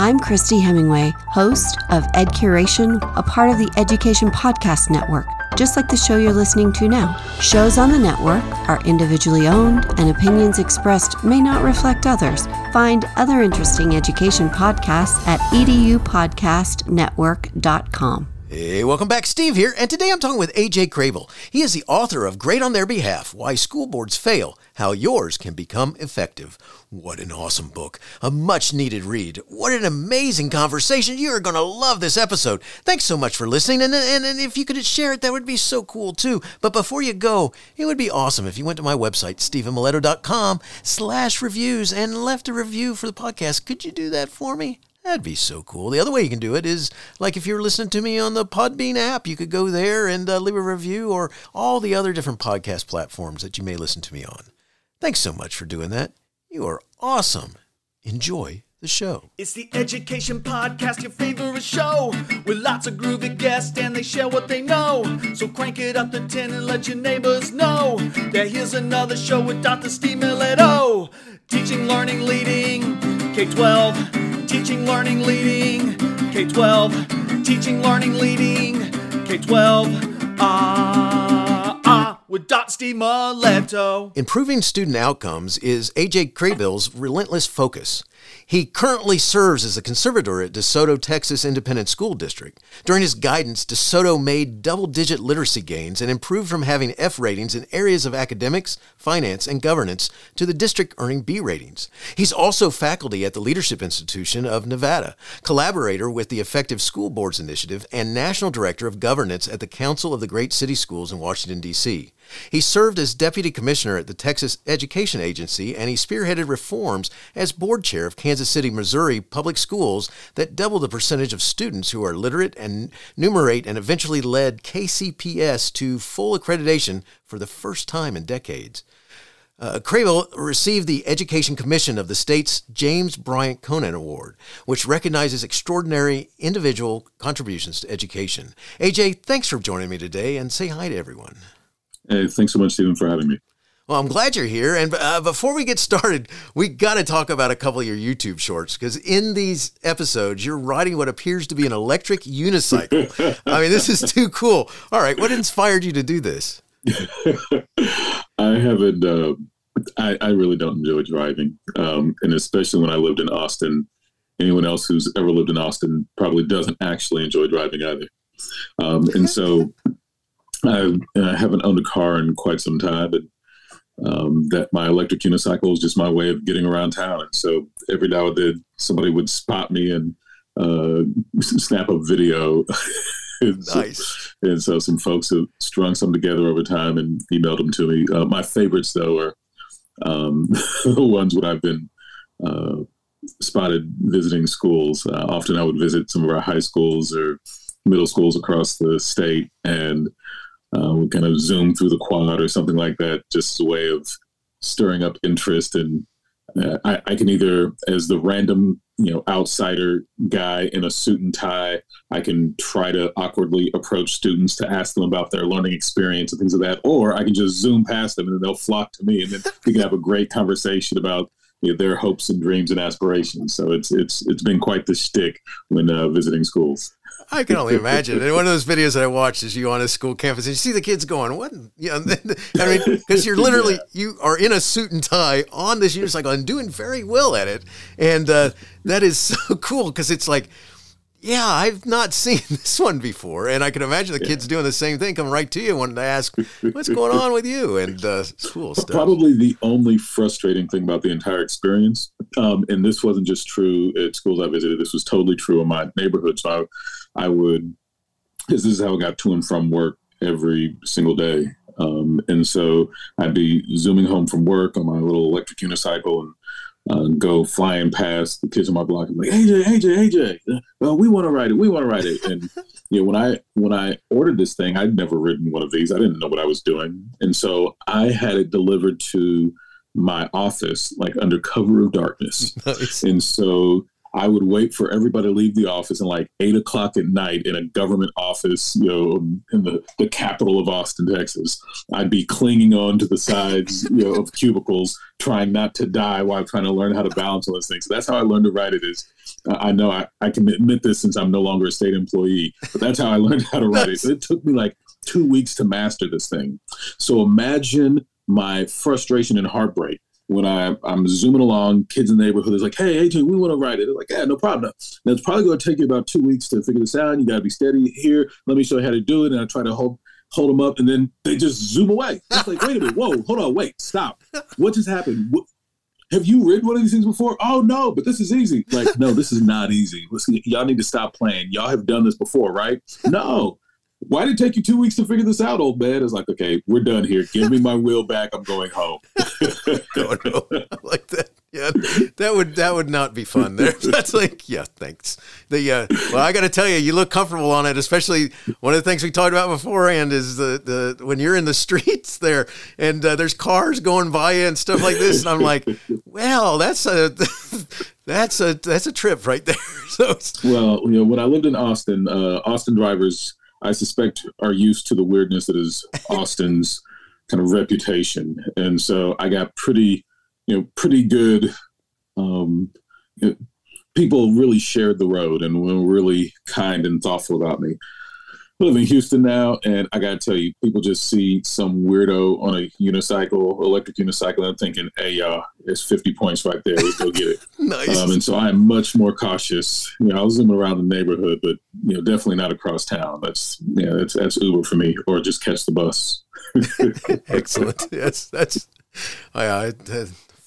I'm Christy Hemingway, host of Ed Curation, a part of the Education Podcast Network, just like the show you're listening to now. Shows on the network are individually owned, and opinions expressed may not reflect others. Find other interesting education podcasts at edupodcastnetwork.com. Hey, welcome back. Steve here, and today I'm talking with AJ Crabill. He is the author of Great on Their Behalf Why School Boards Fail, How Yours Can Become Effective. What an awesome book. A much needed read. What an amazing conversation. You are going to love this episode. Thanks so much for listening, and, and, and if you could share it, that would be so cool too. But before you go, it would be awesome if you went to my website, stevenmiletto.com slash reviews, and left a review for the podcast. Could you do that for me? That'd be so cool. The other way you can do it is like if you're listening to me on the Podbean app, you could go there and uh, leave a review or all the other different podcast platforms that you may listen to me on. Thanks so much for doing that. You are awesome. Enjoy the show. It's the Education Podcast, your favorite show, with lots of groovy guests and they share what they know. So crank it up to 10 and let your neighbors know that here's another show with Dr. Steve Miletto. Teaching, learning, leading, K 12. Teaching, learning, leading, K 12. Teaching, learning, leading, K 12. Ah, ah, with Dot Steve Miletto. Improving student outcomes is AJ Crabill's relentless focus. He currently serves as a conservator at DeSoto, Texas Independent School District. During his guidance, DeSoto made double digit literacy gains and improved from having F ratings in areas of academics, finance, and governance to the district earning B ratings. He's also faculty at the Leadership Institution of Nevada, collaborator with the Effective School Boards Initiative, and national director of governance at the Council of the Great City Schools in Washington, D.C. He served as deputy commissioner at the Texas Education Agency and he spearheaded reforms as board chair of Kansas City, Missouri public schools that doubled the percentage of students who are literate and numerate and eventually led KCPS to full accreditation for the first time in decades. Uh, Crabill received the Education Commission of the state's James Bryant Conant Award, which recognizes extraordinary individual contributions to education. AJ, thanks for joining me today and say hi to everyone. Hey, thanks so much, Stephen, for having me. Well, I'm glad you're here. And uh, before we get started, we got to talk about a couple of your YouTube shorts because in these episodes, you're riding what appears to be an electric unicycle. I mean, this is too cool. All right, what inspired you to do this? I haven't. Uh, I, I, really don't enjoy driving, um, and especially when I lived in Austin. Anyone else who's ever lived in Austin probably doesn't actually enjoy driving either. Um, and so I uh, haven't owned a car in quite some time, but um, that my electric unicycle is just my way of getting around town. And so every now and then, somebody would spot me and uh, snap a video. and nice. So, and so some folks have strung some together over time and emailed them to me. Uh, my favorites, though, are um, the ones when I've been uh, spotted visiting schools. Uh, often I would visit some of our high schools or middle schools across the state and uh, we kind of zoom through the quad or something like that, just as a way of stirring up interest. And uh, I, I, can either, as the random, you know, outsider guy in a suit and tie, I can try to awkwardly approach students to ask them about their learning experience and things like that, or I can just zoom past them and then they'll flock to me, and then we can have a great conversation about their hopes and dreams and aspirations. So it's it's it's been quite the shtick when uh, visiting schools. I can only imagine. And one of those videos that I watched is you on a school campus and you see the kids going, "What?" You know, I mean, because you're literally yeah. you are in a suit and tie on this unicycle and doing very well at it, and uh, that is so cool because it's like yeah, I've not seen this one before, and I can imagine the kids doing the same thing, coming right to you wanting to ask, "What's going on with you?" and uh, cool stuff. Probably the only frustrating thing about the entire experience, um, and this wasn't just true at schools I visited. This was totally true in my neighborhood. So I, I would, this is how I got to and from work every single day, um, and so I'd be zooming home from work on my little electric unicycle and uh, go flying past the kids on my block and like, AJ, AJ, AJ, well, we want to write it, we want to write it. And you know, when I when I ordered this thing, I'd never written one of these. I didn't know what I was doing, and so I had it delivered to my office like under cover of darkness. Nice. And so I would wait for everybody to leave the office and like eight o'clock at night in a government office, you know, in the, the capital of Austin, Texas. I'd be clinging on to the sides, you know, of cubicles, trying not to die while I'm trying to learn how to balance all those things. So that's how I learned to write it is uh, I know I, I can admit this since I'm no longer a state employee, but that's how I learned how to write it. So it took me like two weeks to master this thing. So imagine my frustration and heartbreak when I, I'm zooming along, kids in the neighborhood is like, hey, AJ, we want to write it. They're like, yeah, no problem. Now, it's probably going to take you about two weeks to figure this out. You got to be steady here. Let me show you how to do it. And I try to hold hold them up, and then they just zoom away. It's like, wait a minute, whoa, hold on, wait, stop. What just happened? What, have you read one of these things before? Oh no, but this is easy. Like, no, this is not easy. Listen, y'all need to stop playing. Y'all have done this before, right? No. Why did it take you two weeks to figure this out, old man? It's like, okay, we're done here. Give me my wheel back. I'm going home. no, no, like that. Yeah, that would that would not be fun. There, that's like, yeah, thanks. The uh, well, I got to tell you, you look comfortable on it. Especially one of the things we talked about beforehand is the the when you're in the streets there and uh, there's cars going by you and stuff like this, and I'm like, well, that's a that's a that's a trip right there. So, well, you know, when I lived in Austin, uh, Austin drivers, I suspect, are used to the weirdness that is Austin's kind of reputation, and so I got pretty you know, pretty good. Um, people really shared the road and were really kind and thoughtful about me. I live in Houston now, and I got to tell you, people just see some weirdo on a unicycle, electric unicycle, and I'm thinking, hey, uh, it's 50 points right there. Let's go get it. nice. Um, and so I'm much more cautious. You know, I was zooming around the neighborhood, but, you know, definitely not across town. That's, yeah, that's, that's Uber for me, or just catch the bus. Excellent. Yes, that's, I, I,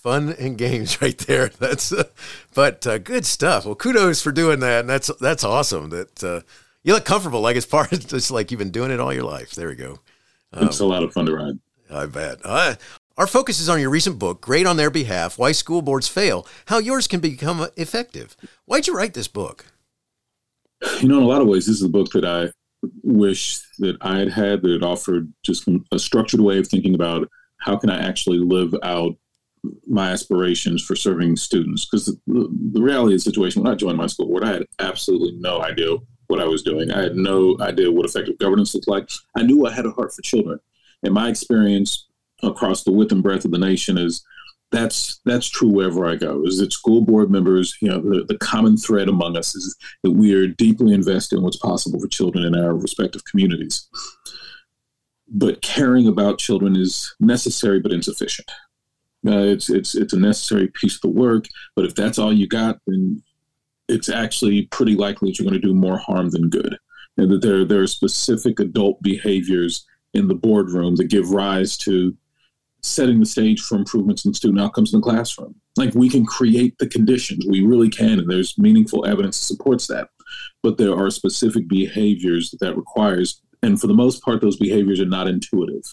fun and games right there. That's, uh, but uh, good stuff. Well, kudos for doing that, and that's that's awesome. That uh, you look comfortable, like as part of just like you've been doing it all your life. There we go. Um, it's a lot of fun to ride. I bet. Uh, our focus is on your recent book, Great on Their Behalf Why School Boards Fail, How Yours Can Become Effective. Why'd you write this book? You know, in a lot of ways, this is a book that I wish that I had had, that it offered just a structured way of thinking about how can I actually live out my aspirations for serving students because the, the, reality of the situation when I joined my school board, I had absolutely no idea what I was doing. I had no idea what effective governance looked like. I knew I had a heart for children, and my experience across the width and breadth of the nation is that's that's true wherever I go. Is that school board members, you know, the, the common thread among us is that we are deeply invested in what's possible for children in our respective communities. But caring about children is necessary but insufficient. Uh, it's it's it's a necessary piece of the work, but if that's all you got, then it's actually pretty likely that you're going to do more harm than good. And that there there are specific adult behaviors in the boardroom that give rise to setting the stage for improvements in student outcomes in the classroom. Like we can create the conditions, we really can, and there's meaningful evidence that supports that. But there are specific behaviors that that requires, and for the most part, those behaviors are not intuitive.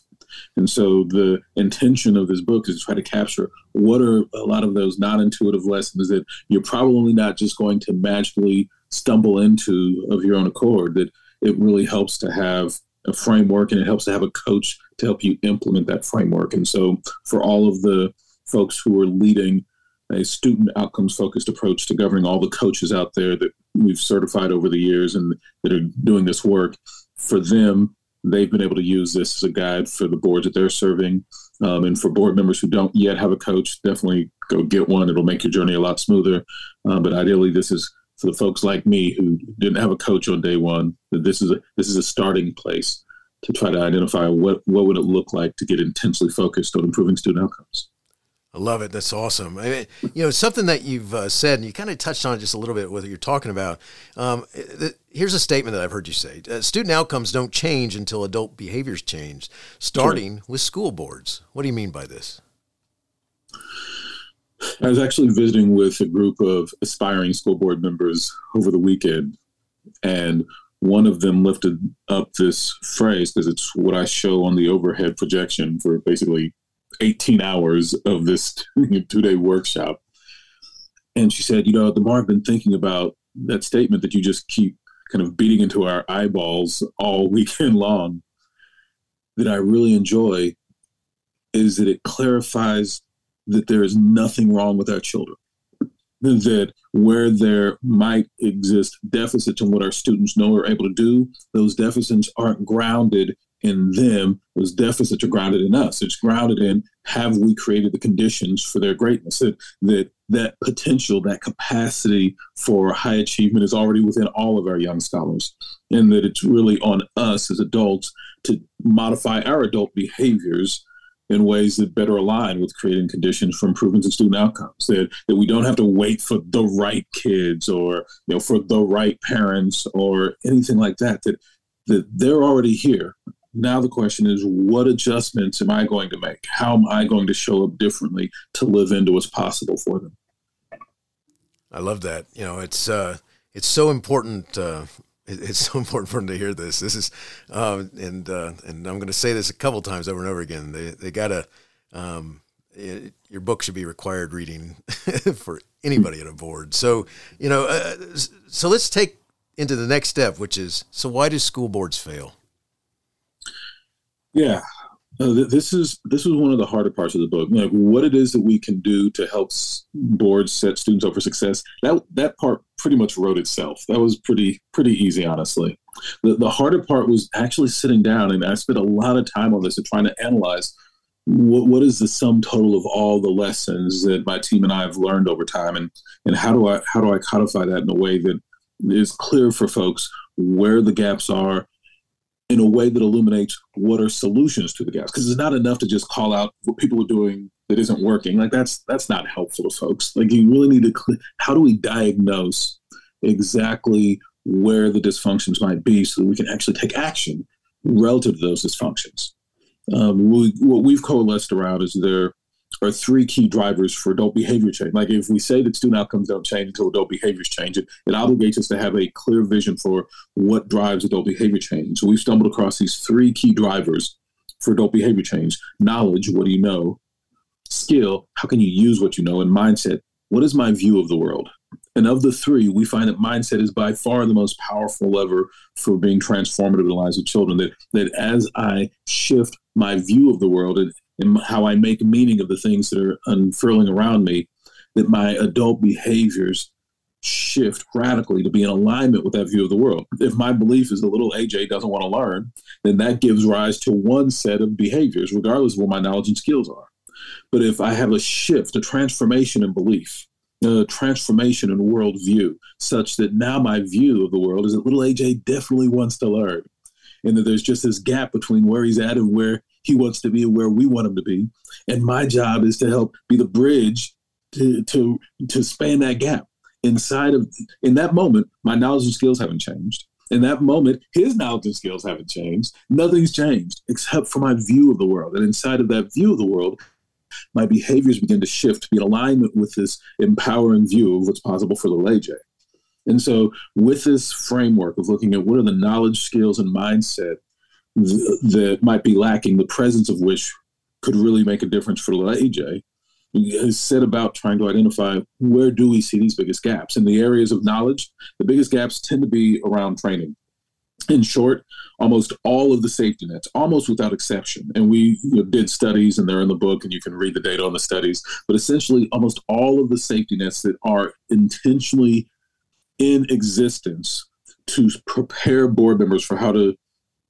And so the intention of this book is to try to capture what are a lot of those non intuitive lessons that you're probably not just going to magically stumble into of your own accord, that it really helps to have a framework and it helps to have a coach to help you implement that framework. And so for all of the folks who are leading a student outcomes focused approach to governing all the coaches out there that we've certified over the years and that are doing this work, for them, they've been able to use this as a guide for the boards that they're serving. Um, and for board members who don't yet have a coach, definitely go get one. It'll make your journey a lot smoother. Uh, but ideally, this is for the folks like me who didn't have a coach on day one. That this is a this is a starting place to try to identify what what would it look like to get intensely focused on improving student outcomes. I love it. That's awesome. I mean, you know, something that you've uh, said, and you kind of touched on it just a little bit, what you're talking about. Um, here's a statement that I've heard you say: uh, Student outcomes don't change until adult behaviors change, starting sure. with school boards. What do you mean by this? I was actually visiting with a group of aspiring school board members over the weekend, and one of them lifted up this phrase because it's what I show on the overhead projection for basically 18 hours of this two day workshop. And she said, You know, the more I've been thinking about that statement that you just keep kind of beating into our eyeballs all weekend long, that I really enjoy is that it clarifies that there is nothing wrong with our children. that where there might exist deficits in what our students know or are able to do, those deficits aren't grounded in them. Those deficits are grounded in us. It's grounded in have we created the conditions for their greatness? That that that potential, that capacity for high achievement is already within all of our young scholars, and that it's really on us as adults to modify our adult behaviors in ways that better align with creating conditions for improvements in student outcomes. That, that we don't have to wait for the right kids or you know for the right parents or anything like that. That that they're already here. Now the question is, what adjustments am I going to make? How am I going to show up differently to live into what's possible for them? I love that. You know, it's uh, it's so important uh, it's so important for them to hear this. This is, um, and uh, and I'm going to say this a couple times over and over again. They they got to, um, your book should be required reading for anybody at a board. So you know, uh, so let's take into the next step, which is so why do school boards fail? Yeah, uh, this is this was one of the harder parts of the book. Like what it is that we can do to help boards set students up for success. That that part pretty much wrote itself. That was pretty pretty easy, honestly. The the harder part was actually sitting down, and I spent a lot of time on this and trying to analyze what what is the sum total of all the lessons that my team and I have learned over time, and and how do I how do I codify that in a way that is clear for folks where the gaps are in a way that illuminates what are solutions to the gaps because it's not enough to just call out what people are doing that isn't working. Like that's that's not helpful to folks. Like you really need to cl- how do we diagnose exactly where the dysfunctions might be so that we can actually take action relative to those dysfunctions? Um, we, what we've coalesced around is there are three key drivers for adult behavior change. Like if we say that student outcomes don't change until adult behaviors change, it, it obligates us to have a clear vision for what drives adult behavior change. So we've stumbled across these three key drivers for adult behavior change. Knowledge, what do you know? Skill, how can you use what you know? And mindset, what is my view of the world? And of the three, we find that mindset is by far the most powerful lever for being transformative in the lives of children. That that as I shift my view of the world and and how I make meaning of the things that are unfurling around me, that my adult behaviors shift radically to be in alignment with that view of the world. If my belief is that little AJ doesn't want to learn, then that gives rise to one set of behaviors, regardless of what my knowledge and skills are. But if I have a shift, a transformation in belief, a transformation in worldview, such that now my view of the world is that little AJ definitely wants to learn, and that there's just this gap between where he's at and where he wants to be and where we want him to be. And my job is to help be the bridge to to to span that gap. Inside of in that moment, my knowledge and skills haven't changed. In that moment, his knowledge and skills haven't changed. Nothing's changed except for my view of the world. And inside of that view of the world, my behaviors begin to shift to be in alignment with this empowering view of what's possible for little AJ. And so, with this framework of looking at what are the knowledge, skills, and mindset th- that might be lacking, the presence of which could really make a difference for AJ, set about trying to identify where do we see these biggest gaps. In the areas of knowledge, the biggest gaps tend to be around training. In short, almost all of the safety nets, almost without exception, and we you know, did studies and they're in the book and you can read the data on the studies, but essentially almost all of the safety nets that are intentionally in existence to prepare board members for how to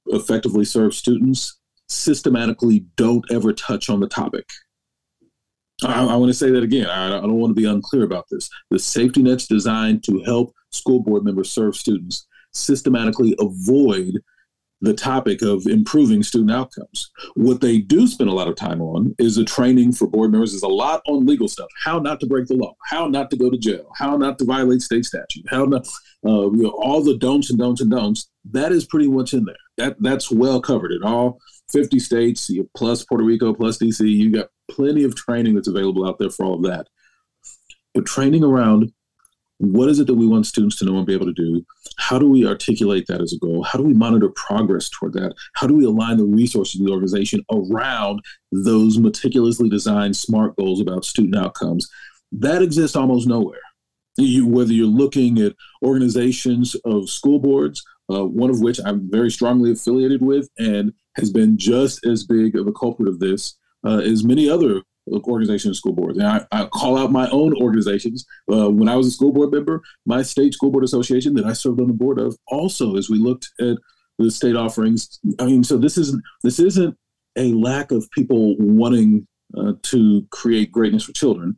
effectively serve students systematically don't ever touch on the topic. I, I want to say that again. I, I don't want to be unclear about this. The safety nets designed to help school board members serve students systematically avoid the topic of improving student outcomes. What they do spend a lot of time on is a training for board members is a lot on legal stuff, how not to break the law, how not to go to jail, how not to violate state statute, how not, uh, you know, all the don'ts and don'ts and don'ts. That is pretty much in there. That that's well covered in all 50 states plus Puerto Rico plus DC. You got plenty of training that's available out there for all of that. But training around what is it that we want students to know and be able to do? How do we articulate that as a goal? How do we monitor progress toward that? How do we align the resources of the organization around those meticulously designed SMART goals about student outcomes? That exists almost nowhere. You, whether you're looking at organizations of school boards, uh, one of which I'm very strongly affiliated with and has been just as big of a culprit of this uh, as many other organizations, school boards. And I, I, call out my own organizations. Uh, when I was a school board member, my state school board association that I served on the board of, also as we looked at the state offerings. I mean, so this isn't this isn't a lack of people wanting uh, to create greatness for children.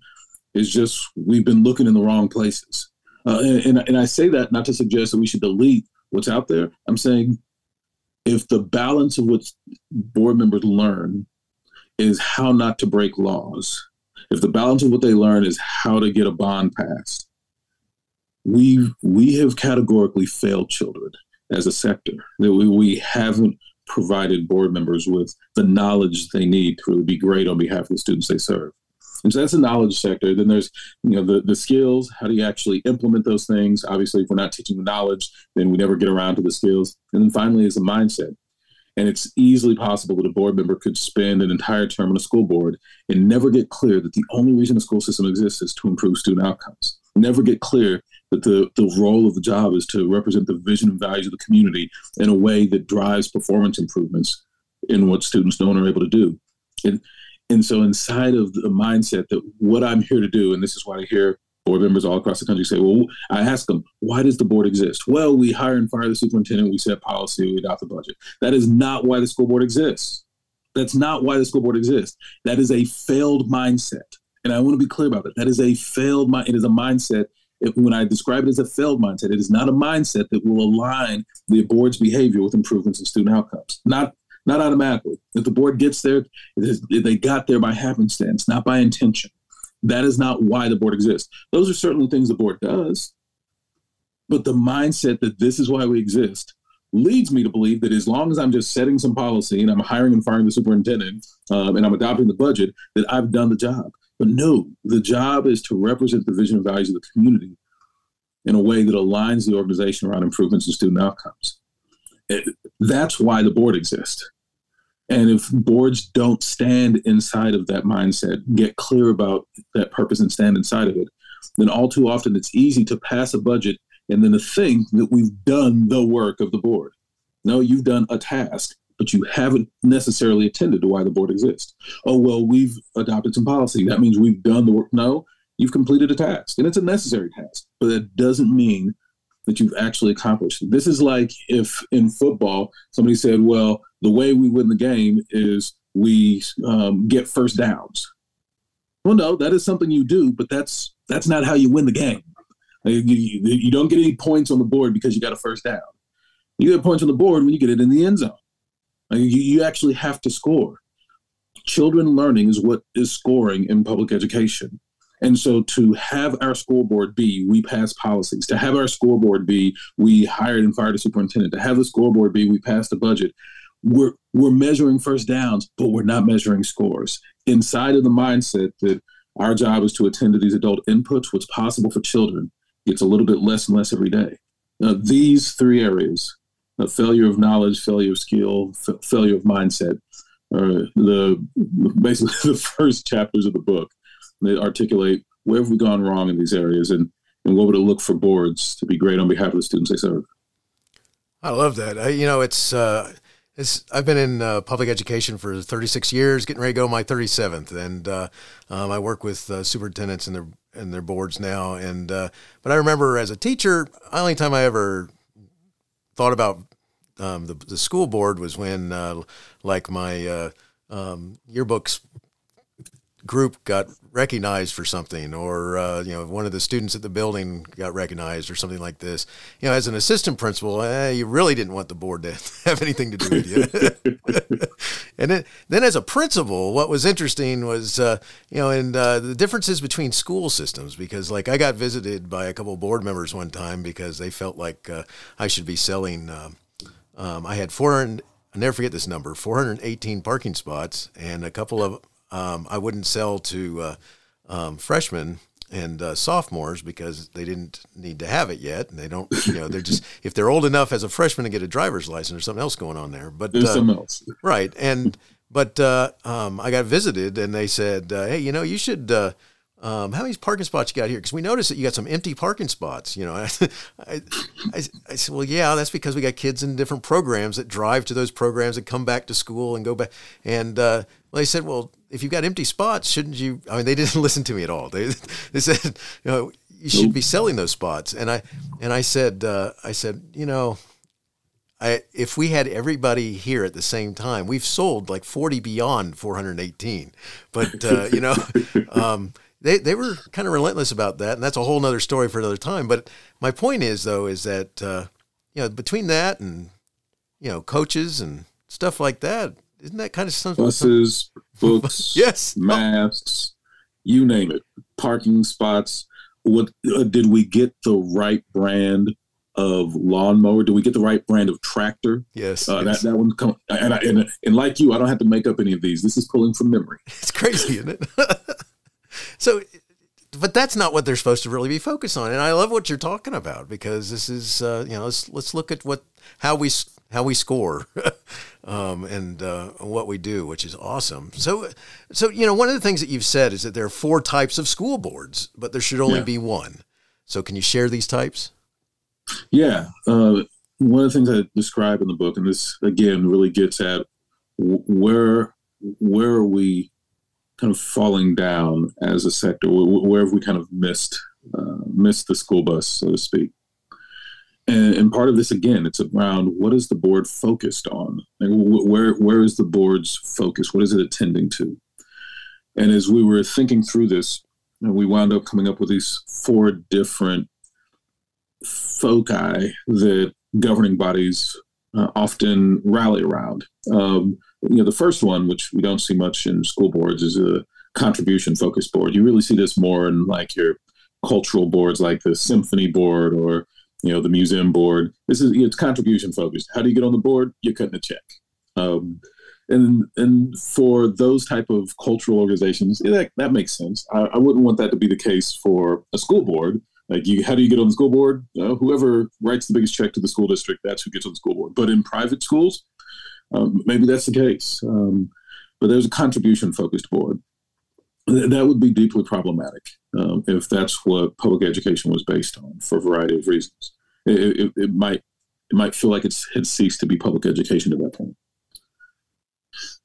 It's just we've been looking in the wrong places. Uh, and, and, and I say that not to suggest that we should delete what's out there. I'm saying if the balance of what board members learn is how not to break laws, if the balance of what they learn is how to get a bond passed, we we have categorically failed children as a sector. That we, we haven't provided board members with the knowledge they need to really be great on behalf of the students they serve. And so that's the knowledge sector. Then there's, you know, the, the skills. How do you actually implement those things? Obviously, if we're not teaching the knowledge, then we never get around to the skills. And then finally is the mindset. And it's easily possible that a board member could spend an entire term on a school board and never get clear that the only reason the school system exists is to improve student outcomes. Never get clear that the, the role of the job is to represent the vision and values of the community in a way that drives performance improvements in what students don't are able to do. And, and so inside of the mindset that what I'm here to do, and this is why I hear board members all across the country say, well, I ask them, why does the board exist? Well, we hire and fire the superintendent, we set policy, we adopt the budget. That is not why the school board exists. That's not why the school board exists. That is a failed mindset. And I want to be clear about that. That is a failed mind. It is a mindset. It, when I describe it as a failed mindset, it is not a mindset that will align the board's behavior with improvements in student outcomes. Not not automatically. If the board gets there, they got there by happenstance, not by intention. That is not why the board exists. Those are certainly things the board does. But the mindset that this is why we exist leads me to believe that as long as I'm just setting some policy and I'm hiring and firing the superintendent um, and I'm adopting the budget, that I've done the job. But no, the job is to represent the vision and values of the community in a way that aligns the organization around improvements in student outcomes. It, that's why the board exists. And if boards don't stand inside of that mindset, get clear about that purpose and stand inside of it, then all too often it's easy to pass a budget and then to think that we've done the work of the board. No, you've done a task, but you haven't necessarily attended to why the board exists. Oh, well, we've adopted some policy. That means we've done the work. No, you've completed a task, and it's a necessary task, but that doesn't mean that you've actually accomplished. This is like if in football somebody said, "Well, the way we win the game is we um, get first downs." Well, no, that is something you do, but that's that's not how you win the game. You, you, you don't get any points on the board because you got a first down. You get points on the board when you get it in the end zone. You, you actually have to score. Children learning is what is scoring in public education. And so to have our scoreboard be, we pass policies. To have our scoreboard be, we hired and fired a superintendent. To have the scoreboard be, we passed the budget. We're we're measuring first downs, but we're not measuring scores. Inside of the mindset that our job is to attend to these adult inputs, what's possible for children gets a little bit less and less every day. These three areas, a failure of knowledge, failure of skill, f- failure of mindset, are the basically the first chapters of the book they articulate where have we gone wrong in these areas and, and what would it look for boards to be great on behalf of the students they serve. I love that. I, you know, it's, uh, it's, I've been in uh, public education for 36 years, getting ready to go my 37th, and uh, um, I work with uh, superintendents and their and their boards now. And uh, but I remember as a teacher, the only time I ever thought about um, the the school board was when, uh, like my uh, um, yearbooks group got recognized for something or uh, you know one of the students at the building got recognized or something like this. You know as an assistant principal eh, you really didn't want the board to have anything to do with you. And then, then as a principal what was interesting was uh, you know and uh, the differences between school systems because like i got visited by a couple of board members one time because they felt like uh, i should be selling um, um, i had 400 I'll never forget this number 418 parking spots and a couple of um, I wouldn't sell to uh, um, freshmen and uh, sophomores because they didn't need to have it yet, and they don't. You know, they're just if they're old enough as a freshman to get a driver's license, there's something else going on there. But there's uh, something else, right? And but uh, um, I got visited, and they said, uh, "Hey, you know, you should." Uh, um, how many parking spots you got here? Because we noticed that you got some empty parking spots. You know, I, I, I, I, said, well, yeah, that's because we got kids in different programs that drive to those programs and come back to school and go back. And uh, Well, they said, well, if you've got empty spots, shouldn't you? I mean, they didn't listen to me at all. They they said, you know, you should be selling those spots. And I and I said, uh, I said, you know, I, if we had everybody here at the same time, we've sold like 40 beyond 418. But, uh, you know, um, they, they were kind of relentless about that. And that's a whole nother story for another time. But my point is, though, is that, uh, you know, between that and, you know, coaches and stuff like that, isn't that kind of something? Buses, books, yes, masks, you name it, parking spots. What uh, did we get the right brand of lawnmower? Do we get the right brand of tractor? Yes, uh, yes. that that one come and, I, and and like you, I don't have to make up any of these. This is pulling from memory. It's crazy, isn't it? so, but that's not what they're supposed to really be focused on. And I love what you're talking about because this is uh, you know let's let's look at what how we how we score um, and uh, what we do, which is awesome. So, so you know, one of the things that you've said is that there are four types of school boards, but there should only Yeah. be one. So, can you share these types? Yeah. Uh, one of the things I describe in the book, and this again really gets at where where are we kind of falling down as a sector? Where, where have we kind of missed uh, missed the school bus, so to speak? And, and part of this again, it's around what is the board focused on? Like, where where is the board's focus? What is it attending to? And as we were thinking through this, we wound up coming up with these four different foci that governing bodies uh, often rally around. Um, you know, the first one, which we don't see much in school boards, is a contribution focused board. You really see this more in like your cultural boards, like the symphony board or you know the museum board. This is it's contribution focused. How do you get on the board? You're cutting a check. Um, and and for those type of cultural organizations, yeah, that, that makes sense. I, I wouldn't want that to be the case for a school board. Like, you, how do you get on the school board? Uh, whoever writes the biggest check to the school district, that's who gets on the school board. But in private schools, um, maybe that's the case. Um, but there's a contribution focused board. Th- That would be deeply problematic um, if that's what public education was based on for a variety of reasons. It, it, it might it might feel like it's had ceased to be public education at that point.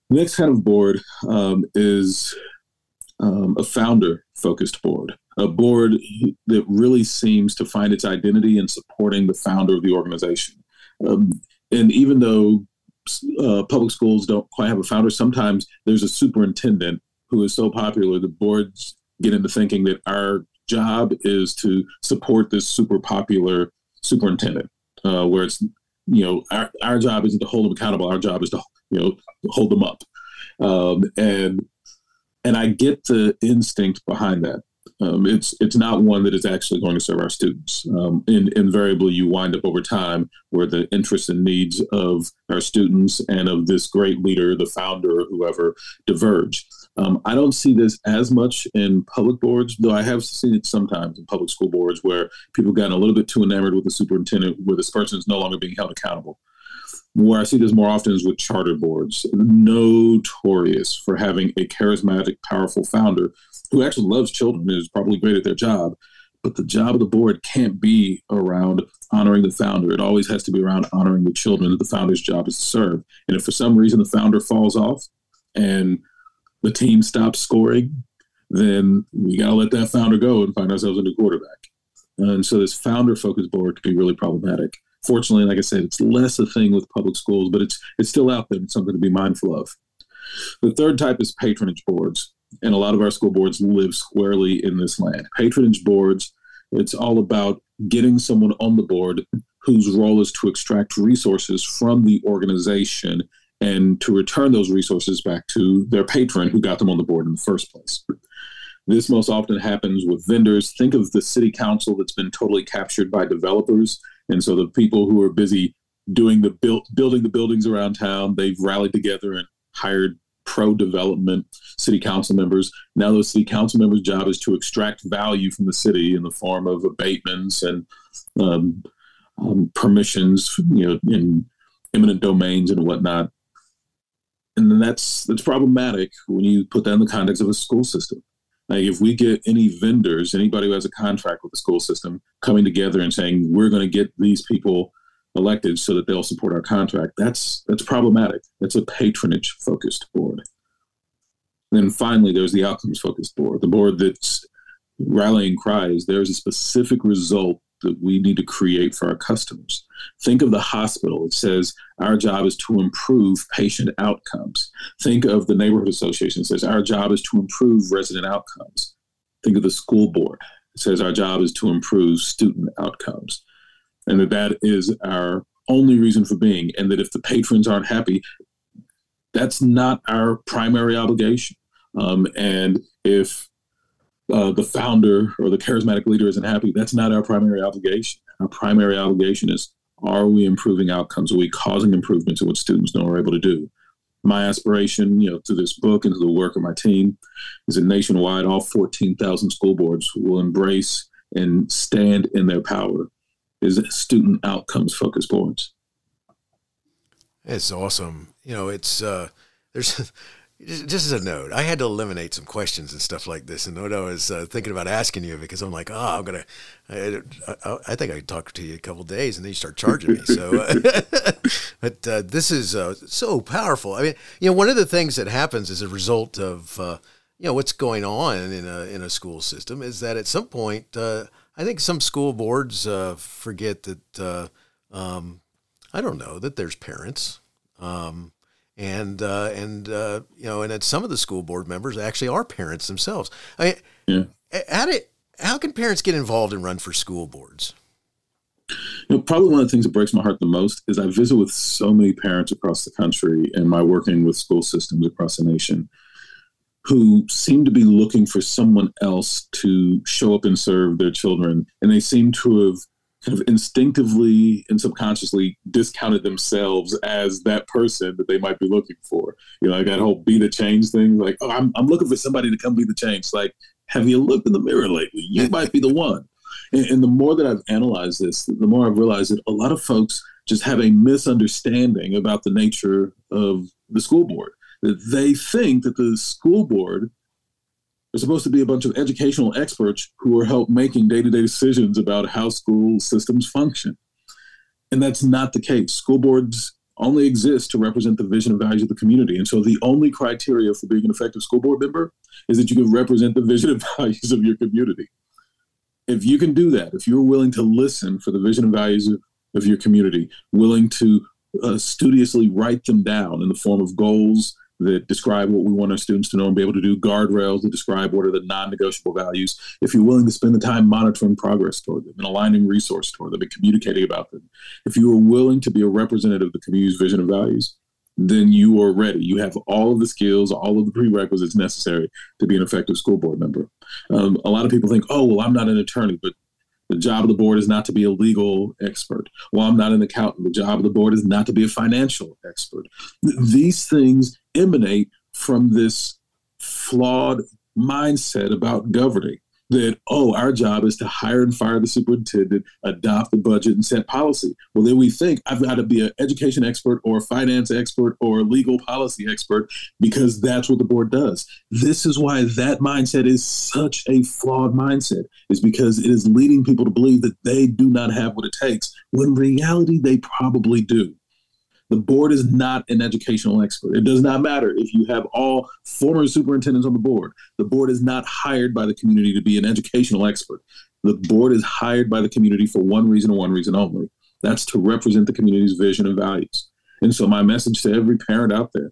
Next kind of board um, is um, a founder focused board, a board that really seems to find its identity in supporting the founder of the organization. Um, and even though uh, public schools don't quite have a founder, sometimes there's a superintendent who is so popular, the boards get into thinking that our job is to support this super popular superintendent, uh, where it's, you know, our, our job isn't to hold them accountable. Our job is to, you know, hold them up. Um, and and I get the instinct behind that. Um, it's it's not one that is actually going to serve our students. Um, in, invariably, you wind up over time where the interests and needs of our students and of this great leader, the founder, or whoever, diverge. Um, I don't see this as much in public boards, though I have seen it sometimes in public school boards where people have gotten a little bit too enamored with the superintendent, where this person is no longer being held accountable. Where I see this more often is with charter boards, notorious for having a charismatic, powerful founder who actually loves children and is probably great at their job. But the job of the board can't be around honoring the founder. It always has to be around honoring the children that the founder's job is to serve. And if for some reason the founder falls off and the team stops scoring, then we got to let that founder go and find ourselves a new quarterback. And so this founder focused board can be really problematic. Fortunately, like I said, it's less a thing with public schools, but it's it's still out there. It's something to be mindful of. The third type is patronage boards, and a lot of our school boards live squarely in this land. Patronage boards, it's all about getting someone on the board whose role is to extract resources from the organization and to return those resources back to their patron who got them on the board in the first place. This most often happens with vendors. Think of the city council that's been totally captured by developers. And so the people who are busy doing the build, building the buildings around town, they've rallied together and hired pro development city council members. Now those city council members' job is to extract value from the city in the form of abatements and um, um, permissions, you know, in eminent domains and whatnot. And then that's that's problematic when you put that in the context of a school system. Like if we get any vendors, anybody who has a contract with the school system, coming together and saying we're going to get these people elected so that they'll support our contract, that's that's problematic. That's a patronage focused board. And then finally, there's the outcomes focused board, the board that's rallying cries. There's a specific result that we need to create for our customers. Think of the hospital. It says our job is to improve patient outcomes. Think of the neighborhood association. It says our job is to improve resident outcomes. Think of the school board. It says our job is to improve student outcomes. And that that is our only reason for being. And that if the patrons aren't happy, that's not our primary obligation. Um, and if uh, the founder or the charismatic leader isn't happy, that's not our primary obligation. Our primary obligation is are we improving outcomes? Are we causing improvements in what students know we're able to do? My aspiration, you know, to this book and to the work of my team is that nationwide, all 14,000 school boards will embrace and stand in their power is student outcomes focused boards. It's awesome. You know, it's uh, there's just as a note, I had to eliminate some questions and stuff like this. And what I was uh, thinking about asking you because I'm like, oh, I'm gonna, I, I, I think I talk to you a couple days, and then you start charging me. So, uh, but uh, this is uh, so powerful. I mean, you know, one of the things that happens as a result of uh, you know what's going on in a in a school system is that at some point, uh, I think some school boards forget that um, I don't know that there's parents. Um, and uh, and uh, you know, and some of the school board members actually are parents themselves. I mean, yeah. how did how can parents get involved and run for school boards? You know, probably one of the things that breaks my heart the most is I visit with so many parents across the country and my working with school systems across the nation who seem to be looking for someone else to show up and serve their children. And they seem to have kind of instinctively and subconsciously discounted themselves as that person that they might be looking for. You know, like that whole be the change thing. Like, oh, I'm, I'm looking for somebody to come be the change. Like, have you looked in the mirror lately? You might be the one. And, and the more that I've analyzed this, the more I've realized that a lot of folks just have a misunderstanding about the nature of the school board. That they think that the school board they're supposed to be a bunch of educational experts who are help making day-to-day decisions about how school systems function. And that's not the case. School boards only exist to represent the vision and values of the community. And so the only criteria for being an effective school board member is that you can represent the vision and values of your community. If you can do that, if you're willing to listen for the vision and values of, of your community, willing to uh, studiously write them down in the form of goals that describe what we want our students to know and be able to do guardrails that describe what are the non-negotiable values. If you're willing to spend the time monitoring progress toward them and aligning resource toward them and communicating about them. If you are willing to be a representative of the community's vision and values then you are ready. You have all of the skills all of the prerequisites necessary to be an effective school board member. Um, a lot of people think oh well i'm not an attorney but the job of the board is not to be a legal expert. Well, I'm not an accountant. The job of the board is not to be a financial expert. These things emanate from this flawed mindset about governing that, oh, our job is to hire and fire the superintendent, adopt the budget, and set policy. Well, then we think I've got to be an education expert or a finance expert or a legal policy expert because that's what the board does. This is why that mindset is such a flawed mindset, is because it is leading people to believe that they do not have what it takes, when in reality, they probably do. The board is not an educational expert. It does not matter if you have all former superintendents on the board. The board is not hired by the community to be an educational expert. The board is hired by the community for one reason and one reason only. That's to represent the community's vision and values. And so, my message to every parent out there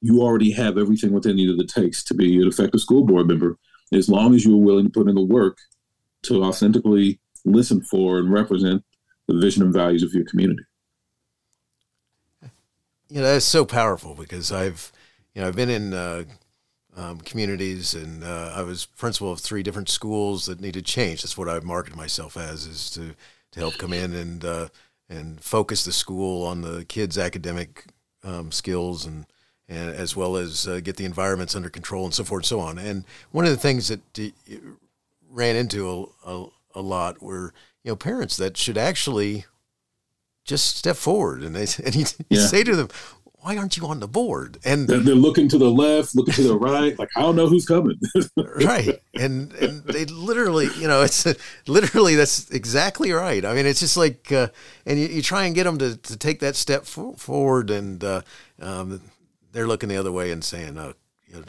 you already have everything within you that it takes to be an effective school board member, as long as you are willing to put in the work to authentically listen for and represent the vision and values of your community you know that's so powerful because I've you know I've been in uh, um, communities and uh, I was principal of three different schools that needed change. That's what I've marketed myself as is to to help come in and uh, and focus the school on the kids' academic um, skills and and as well as uh, get the environments under control and so forth and so on. And one of the things that ran into a, a, a lot were you know parents that should actually just step forward. And they and you, yeah. say to them, why aren't you on the board? And they're, they're, looking to the left, looking to the right, like I don't know who's coming. right, and and they literally, you know, it's literally that's exactly right. I mean, it's just like, uh, and you, you, try and get them to, to take that step forward, and uh, um, they're looking the other way and saying, "Oh, you know,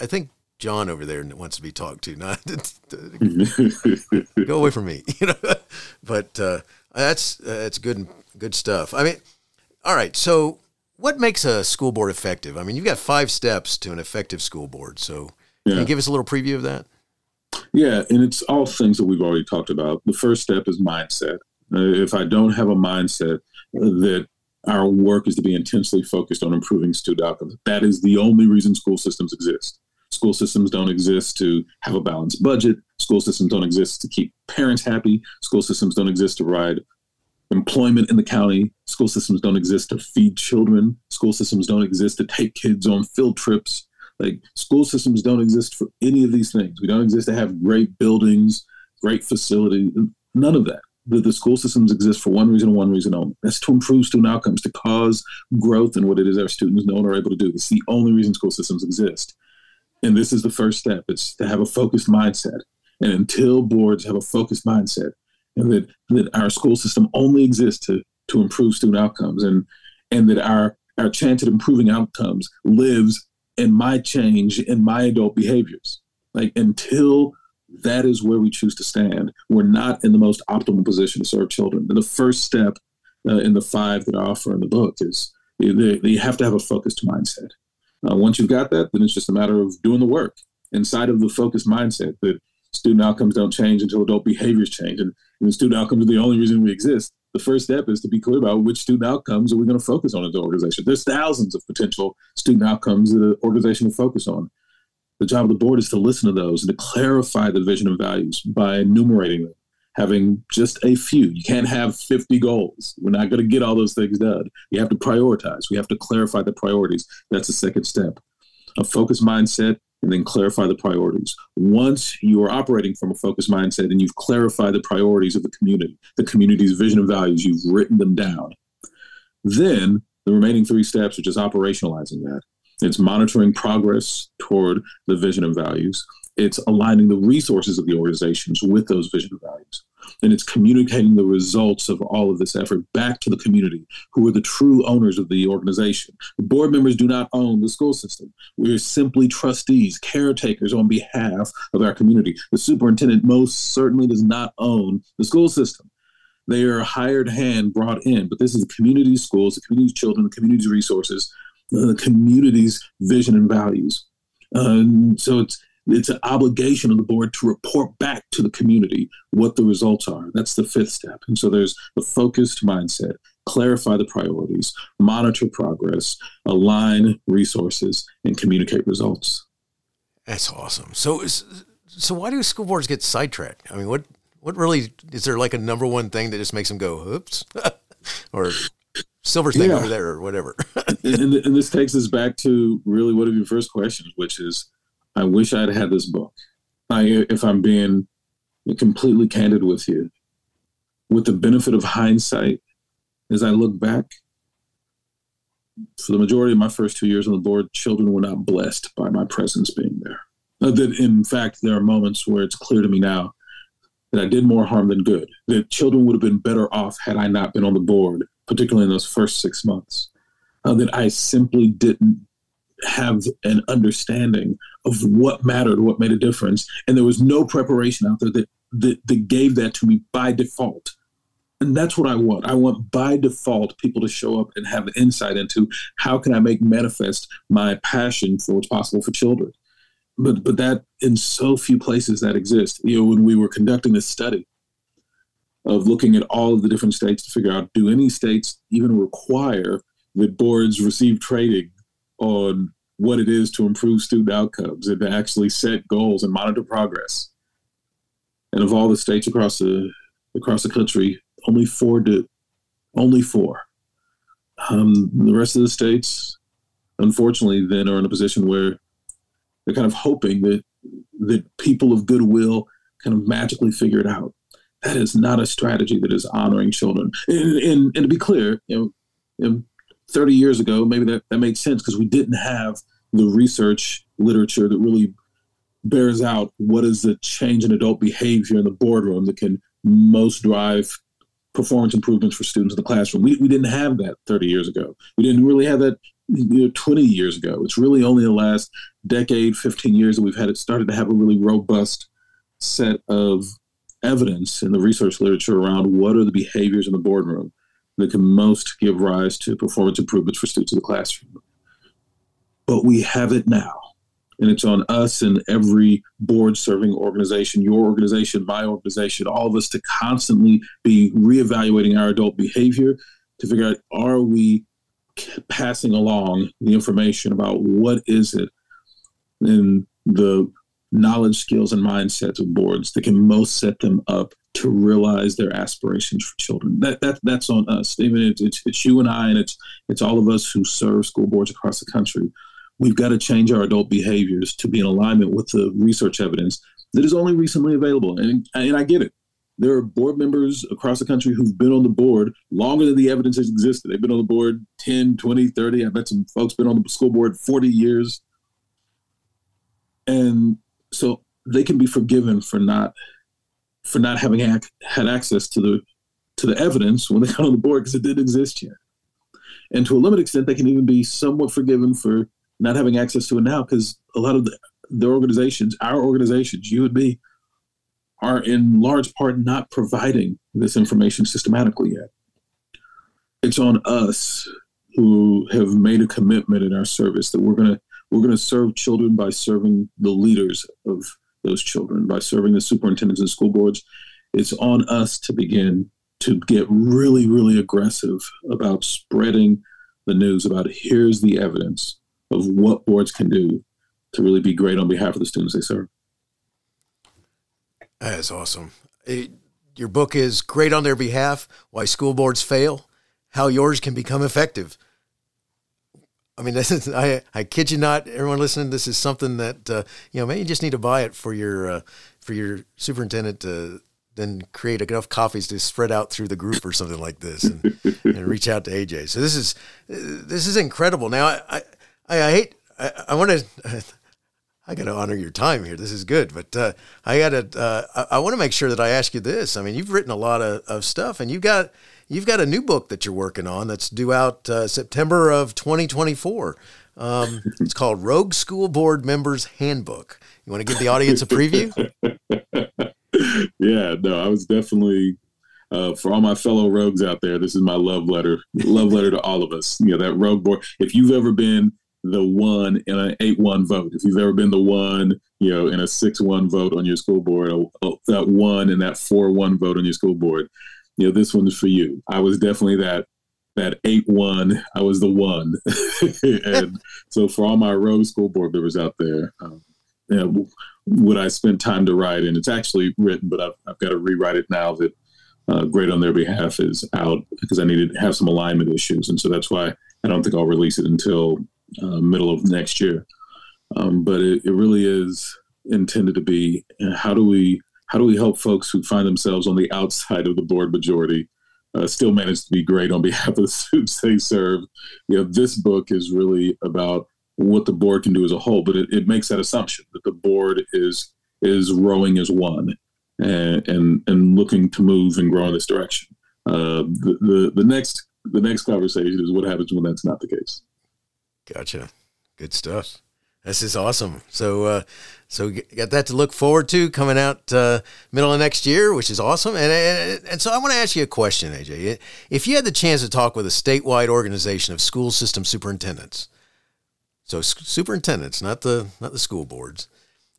I think John over there wants to be talked to. Not go away from me, you know. But uh, that's that's good good stuff. I mean, all right. So, what makes a school board effective? I mean, you've got five steps to an effective school board. So, yeah. can you give us a little preview of that? Yeah, and it's all things that we've already talked about. The first step is mindset. Uh, if I don't have a mindset that our work is to be intensely focused on improving student outcomes, that is the only reason school systems exist. School systems don't exist to have a balanced budget. School systems don't exist to keep parents happy. School systems don't exist to provide employment in the county. School systems don't exist to feed children. School systems don't exist to take kids on field trips. Like school systems don't exist for any of these things. We don't exist to have great buildings, great facilities, none of that. The, the school systems exist for one reason and one reason only. That's to improve student outcomes, to cause growth in what it is our students know and are able to do. It's the only reason school systems exist. And this is the first step. It's to have a focused mindset. And until boards have a focused mindset, and that, that our school system only exists to, to improve student outcomes, and, and that our, our chance at improving outcomes lives in my change in my adult behaviors. Like until that is where we choose to stand, we're not in the most optimal position to serve children. And the first step uh, in the five that I offer in the book is you have to have a focused mindset. Uh, once you've got that, then it's just a matter of doing the work inside of the focused mindset that student outcomes don't change until adult behaviors change. And, and student outcomes are the only reason we exist. The first step is to be clear about which student outcomes are we going to focus on as an organization. There's thousands of potential student outcomes that an organization will focus on. The job of the board is to listen to those and to clarify the vision and values by enumerating them having just a few. You can't have 50 goals. We're not going to get all those things done. You have to prioritize. We have to clarify the priorities. That's the second step. A focused mindset and then clarify the priorities. Once you are operating from a focused mindset and you've clarified the priorities of the community, the community's vision and values, you've written them down. Then the remaining three steps are just operationalizing that. It's monitoring progress toward the vision and values it's aligning the resources of the organizations with those vision and values. And it's communicating the results of all of this effort back to the community, who are the true owners of the organization. Board members do not own the school system. We're simply trustees, caretakers on behalf of our community. The superintendent most certainly does not own the school system. They are a hired hand brought in, but this is the community's schools, the community's children, the community's resources, the community's vision and values. Um, so it's it's an obligation of the board to report back to the community what the results are. That's the fifth step. And so there's a focused mindset, clarify the priorities, monitor progress, align resources, and communicate results. That's awesome. So, so why do school boards get sidetracked? I mean, what what really is there like a number one thing that just makes them go, oops, or silver thing yeah. over there, or whatever? and, and this takes us back to really one of your first questions, which is I wish I'd had this book. I, if I'm being completely candid with you, with the benefit of hindsight, as I look back, for the majority of my first two years on the board, children were not blessed by my presence being there. Uh, that, in fact, there are moments where it's clear to me now that I did more harm than good. That children would have been better off had I not been on the board, particularly in those first six months. Uh, that I simply didn't have an understanding of what mattered, what made a difference. And there was no preparation out there that, that, that gave that to me by default. And that's what I want. I want by default people to show up and have insight into how can I make manifest my passion for what's possible for children. But but that in so few places that exist. You know, when we were conducting this study of looking at all of the different states to figure out do any states even require that boards receive training on what it is to improve student outcomes and to actually set goals and monitor progress. And of all the states across the across the country, only four did. Only four. Um, the rest of the states, unfortunately, then are in a position where they're kind of hoping that that people of goodwill kind of magically figure it out. That is not a strategy that is honoring children. And, and, and to be clear, you know, you know 30 years ago, maybe that, that made sense because we didn't have the research literature that really bears out what is the change in adult behavior in the boardroom that can most drive performance improvements for students in the classroom. We, we didn't have that 30 years ago. We didn't really have that you know, 20 years ago. It's really only the last decade, 15 years that we've had it started to have a really robust set of evidence in the research literature around what are the behaviors in the boardroom that can most give rise to performance improvements for students in the classroom. But we have it now. And it's on us and every board serving organization, your organization, my organization, all of us to constantly be reevaluating our adult behavior to figure out are we passing along the information about what is it in the knowledge, skills, and mindsets of boards that can most set them up to realize their aspirations for children. That, that that's on us. Even it's, it's, it's you and I, and it's it's all of us who serve school boards across the country. We've got to change our adult behaviors to be in alignment with the research evidence that is only recently available. And and I get it. There are board members across the country who've been on the board longer than the evidence has existed. They've been on the board 10, 20, 30. I bet some folks been on the school board 40 years. And so they can be forgiven for not for not having ac- had access to the to the evidence when they got on the board because it didn't exist yet. And to a limited extent, they can even be somewhat forgiven for not having access to it now because a lot of the, the organizations, our organizations, you and me, are in large part not providing this information systematically yet. It's on us who have made a commitment in our service that we're to we're to serve children by serving the leaders of those children, by serving the superintendents and school boards. It's on us to begin to get really, really aggressive about spreading the news about here's the evidence of what boards can do to really be great on behalf of the students they serve. That is awesome. It, your book is Great on Their Behalf Why School Boards Fail, How Yours Can Become Effective. I mean, this is, I, I kid you not, everyone listening, this is something that, uh, you know, maybe you just need to buy it for your, uh, for your superintendent to then create enough copies to spread out through the group or something like this and, and reach out to AJ. So this is, this is incredible. Now I, I, I I hate, I, I want to, I got to honor your time here. This is good, but uh, I got to. Uh, I, I want to make sure that I ask you this. I mean, you've written a lot of, of stuff, and you've got you've got a new book that you're working on that's due out uh, September of 2024. Um, it's called Rogue School Board Members Handbook. You want to give the audience a preview? yeah, no, I was definitely uh, for all my fellow rogues out there. This is my love letter, love letter to all of us. You know that rogue board. If you've ever been the one in an eight one vote, if you've ever been the one, you know, in a six one vote on your school board, that one in that four one vote on your school board, you know, this one is for you. I was definitely that that eight one. I was the one, and so for all my rogue school board members out there, um, you know, would I spend time to write? And it's actually written, but I've, I've got to rewrite it now that uh, Great on Their Behalf is out because I needed to have some alignment issues, and so that's why I don't think I'll release it until uh, middle of next year. Um, but it, it really is intended to be how do we how do we help folks who find themselves on the outside of the board majority uh, still manage to be great on behalf of the students they serve? You know, this book is really about what the board can do as a whole, but it, it makes that assumption that the board is is rowing as one and and, and looking to move and grow in this direction. Uh, the, the the next the next conversation is what happens when that's not the case. Gotcha. Good stuff. This is awesome. So, uh, so got that to look forward to coming out uh, middle of next year, which is awesome. And, and and so I want to ask you a question, AJ. If you had the chance to talk with a statewide organization of school system superintendents, so superintendents, not the not the school boards,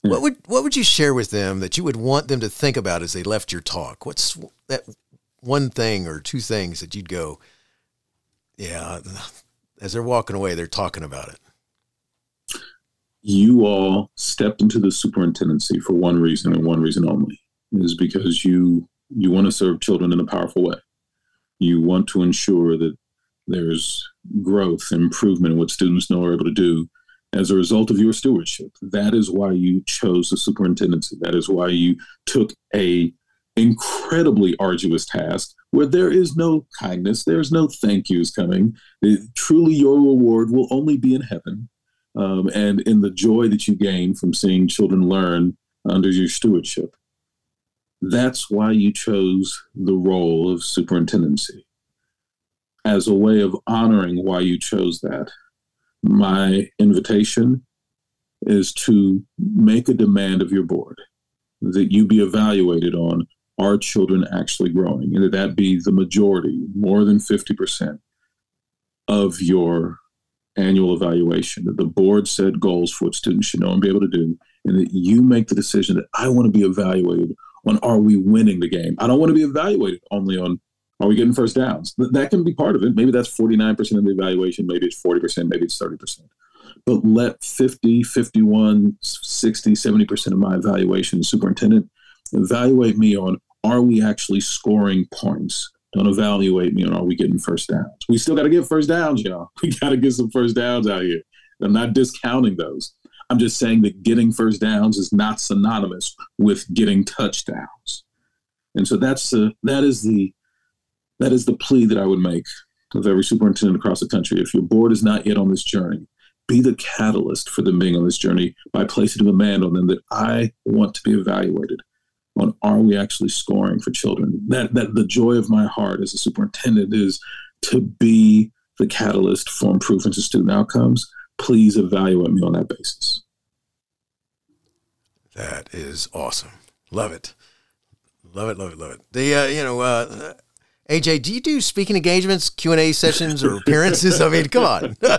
mm. what would what would you share with them that you would want them to think about as they left your talk? What's that one thing or two things that you'd go, yeah, as they're walking away, they're talking about it. You all stepped into the superintendency for one reason and one reason only. Is because you you want to serve children in a powerful way. You want to ensure that there's growth improvement in what students know are able to do as a result of your stewardship. That is why you chose the superintendency. That is why you took a incredibly arduous task where there is no kindness there's no thank yous coming it, truly your reward will only be in heaven um, and in the joy that you gain from seeing children learn under your stewardship. That's why you chose the role of superintendency. As a way of honoring why you chose that, my invitation is to make a demand of your board that you be evaluated on are children actually growing and that be the majority more than 50% of your annual evaluation that the board set goals for what students should know and be able to do and that you make the decision that i want to be evaluated on are we winning the game? I don't want to be evaluated only on are we getting first downs? That can be part of it. Maybe that's 49% of the evaluation maybe it's 40% maybe it's 30% but let 50 51 60 70% of my evaluation superintendent evaluate me on are we actually scoring points don't evaluate me on are we getting first downs. We still got to get first downs, y'all. We got to get some first downs out here. I'm not discounting those. I'm just saying that getting first downs is not synonymous with getting touchdowns. And so that's the that is the that is the plea that I would make of every superintendent across the country. If your board is not yet on this journey, be the catalyst for them being on this journey by placing a demand on them that I want to be evaluated on are we actually scoring for children? That that the joy of my heart as a superintendent is to be the catalyst for improvements in student outcomes. Please evaluate me on that basis. That is awesome. Love it. Love it, love it, love it. The uh, you know, uh, AJ, do you do speaking engagements, Q and A sessions, or appearances? I mean, come on. uh,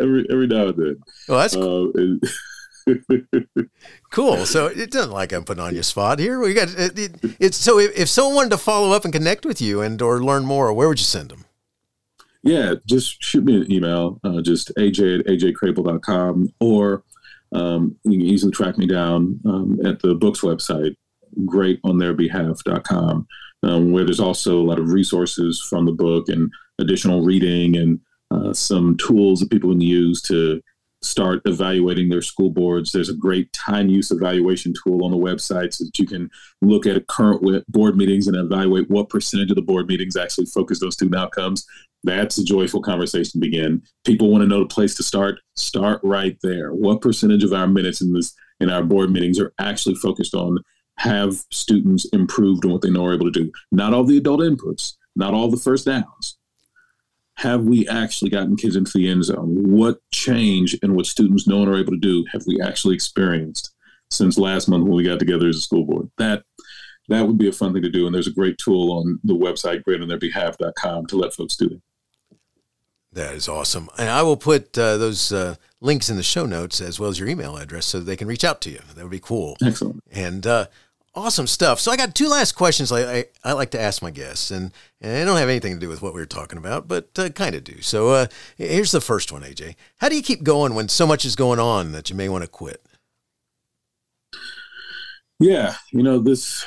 every every now and then. Well, that's cool. Uh, cool. So it doesn't like I'm putting on your spot here. We got it, it, it's so if, if someone wanted to follow up and connect with you and or learn more, where would you send them? Yeah, just shoot me an email, uh, just aj at ajcrabill.com, or um, you can easily track me down um, at the book's website, greatontheirbehalf.com, um, where there's also a lot of resources from the book and additional reading and uh, some tools that people can use to start evaluating their school boards. There's a great time use evaluation tool on the website so that you can look at current board meetings and evaluate what percentage of the board meetings actually focus on student outcomes. That's a joyful conversation to begin. People want to know the place to start. Start right there. What percentage of our minutes in this in our board meetings are actually focused on have students improved on what they know are able to do? Not all the adult inputs, not all the first downs, have we actually gotten kids into the end zone? What change in what students know and are able to do have we actually experienced since last month when we got together as a school board? That that would be a fun thing to do. And there's a great tool on the website, greatontheirbehalf.com, to let folks do that. That is awesome. And I will put uh, those uh, links in the show notes as well as your email address so they can reach out to you. That would be cool. Excellent. And uh, Awesome stuff. So I got two last questions I, I, I, like to ask my guests, and, and they don't have anything to do with what we were talking about, but uh, kind of do. So uh, here's the first one, AJ. How do you keep going when so much is going on that you may want to quit? Yeah, you know this.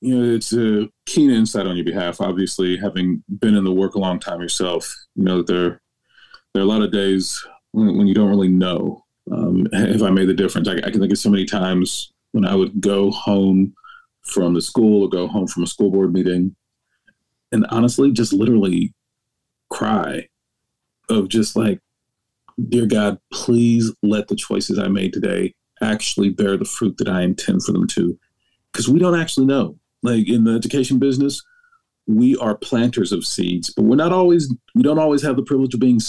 You know it's a keen insight on your behalf. Obviously, having been in the work a long time yourself, you know that there there are a lot of days when, when you don't really know um, if I made the difference. I, I can think of so many times when I would go home from the school or go home from a school board meeting and honestly just literally cry of just like, dear God, please let the choices I made today actually bear the fruit that I intend for them to. Because we don't actually know. Like in the education business, we are planters of seeds, but we're not always, we don't always have the privilege of being,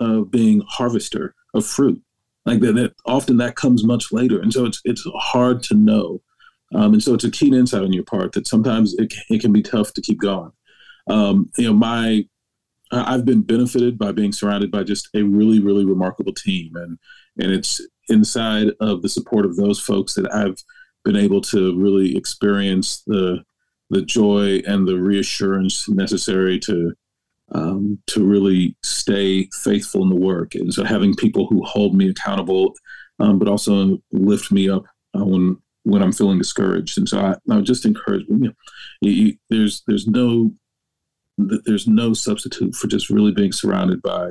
uh, being harvester of fruit like that, that often that comes much later. And so it's it's hard to know. Um, and so it's a keen insight on your part that sometimes it, it can be tough to keep going. Um, you know my i've been benefited by being surrounded by just a really really remarkable team. And and it's inside of the support of those folks that i've been able to really experience the the joy and the reassurance necessary to um, to really stay faithful in the work. And so having people who hold me accountable, um, but also lift me up uh, when when I'm feeling discouraged. And so I, I would just encourage you, know, you, you, there's there's no there's no substitute for just really being surrounded by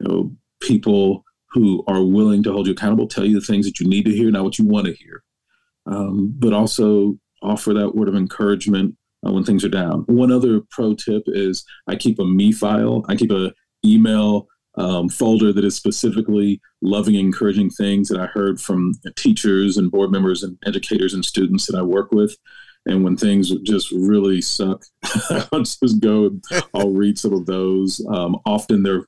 you know people who are willing to hold you accountable, tell you the things that you need to hear, not what you want to hear, um, but also offer that word of encouragement uh, when things are down. One other pro tip is I keep a me file. I keep a email um, folder that is specifically loving encouraging things that I heard from teachers and board members and educators and students that I work with. And when things just really suck, I'll just go I'll read some of those. Um, often they're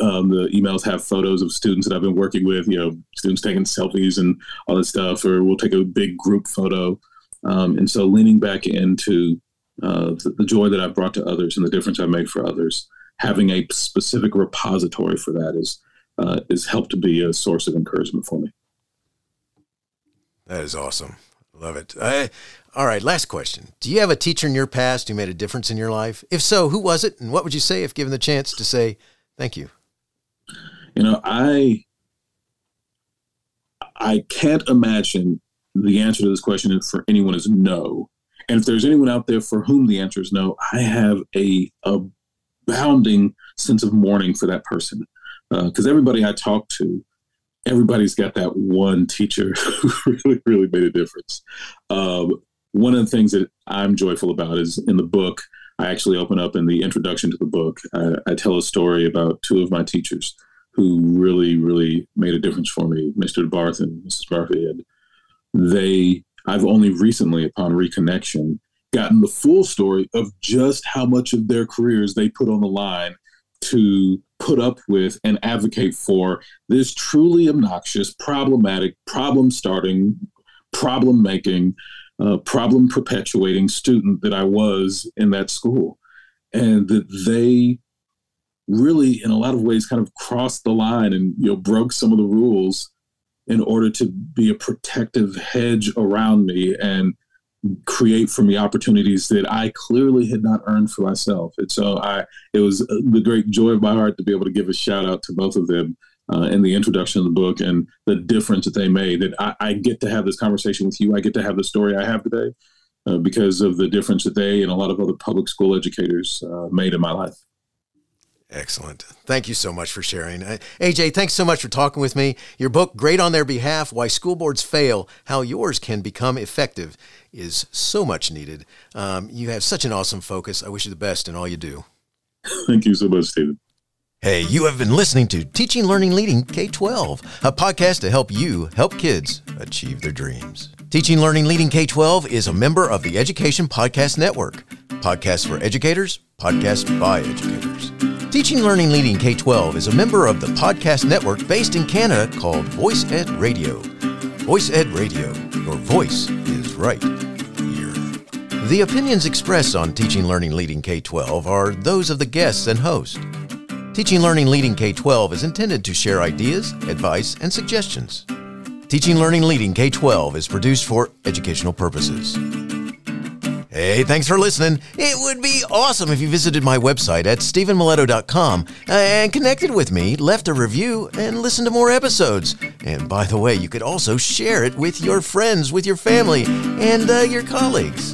Um, the emails have photos of students that I've been working with, you know, students taking selfies and all that stuff, or we'll take a big group photo. Um, and so leaning back into uh, the, the, joy that I've brought to others and the difference I've made for others, having a specific repository for that is uh, is helped to be a source of encouragement for me. That is awesome. Love it. Uh, all right, last question. Do you have a teacher in your past who made a difference in your life? If so, who was it, and what would you say if given the chance to say thank you? You know, I I can't imagine the answer to this question for anyone is no. And if there's anyone out there for whom the answer is no, I have a abounding sense of mourning for that person. Because uh, everybody I talk to, everybody's got that one teacher who really, really made a difference. Um, one of the things that I'm joyful about is in the book, I actually open up in the introduction to the book, I, I tell a story about two of my teachers who really, really made a difference for me, Mr. Barth and Mrs. Murphy. And they, I've only recently, upon reconnection, gotten the full story of just how much of their careers they put on the line to put up with and advocate for this truly obnoxious, problematic, problem starting, problem making, uh, problem perpetuating student that I was in that school. And that they really, in a lot of ways, kind of crossed the line and you know broke some of the rules in order to be a protective hedge around me and create for me opportunities that I clearly had not earned for myself. And so I, it was the great joy of my heart to be able to give a shout out to both of them uh, in the introduction of the book and the difference that they made. That I, I, get to have this conversation with you. I get to have the story I have today uh, because of the difference that they and a lot of other public school educators uh, made in my life. Excellent. Thank you so much for sharing. Uh, AJ, thanks so much for talking with me. Your book, Great on Their Behalf Why School Boards Fail, How Yours Can Become Effective, is so much needed. Um, you have such an awesome focus. I wish you the best in all you do. Thank you so much, Steven. Hey, you have been listening to Teaching, Learning, Leading K 12, a podcast to help you help kids achieve their dreams. Teaching, Learning, Leading K 12 is a member of the Education Podcast Network. Podcasts for educators, podcasts by educators. Teaching, Learning, Leading K 12 is a member of the podcast network based in Canada called Voice Ed Radio. Voice Ed Radio, your voice is right here. The opinions expressed on Teaching, Learning, Leading K 12 are those of the guests and host. Teaching, Learning, Leading K 12 is intended to share ideas, advice, and suggestions. Teaching, Learning, Leading K 12 is produced for educational purposes. Hey, thanks for listening. It would be awesome if you visited my website at stevenmiletto.com and connected with me, left a review, and listened to more episodes. And by the way, you could also share it with your friends, with your family, and uh, your colleagues.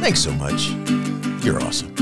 Thanks so much. You're awesome.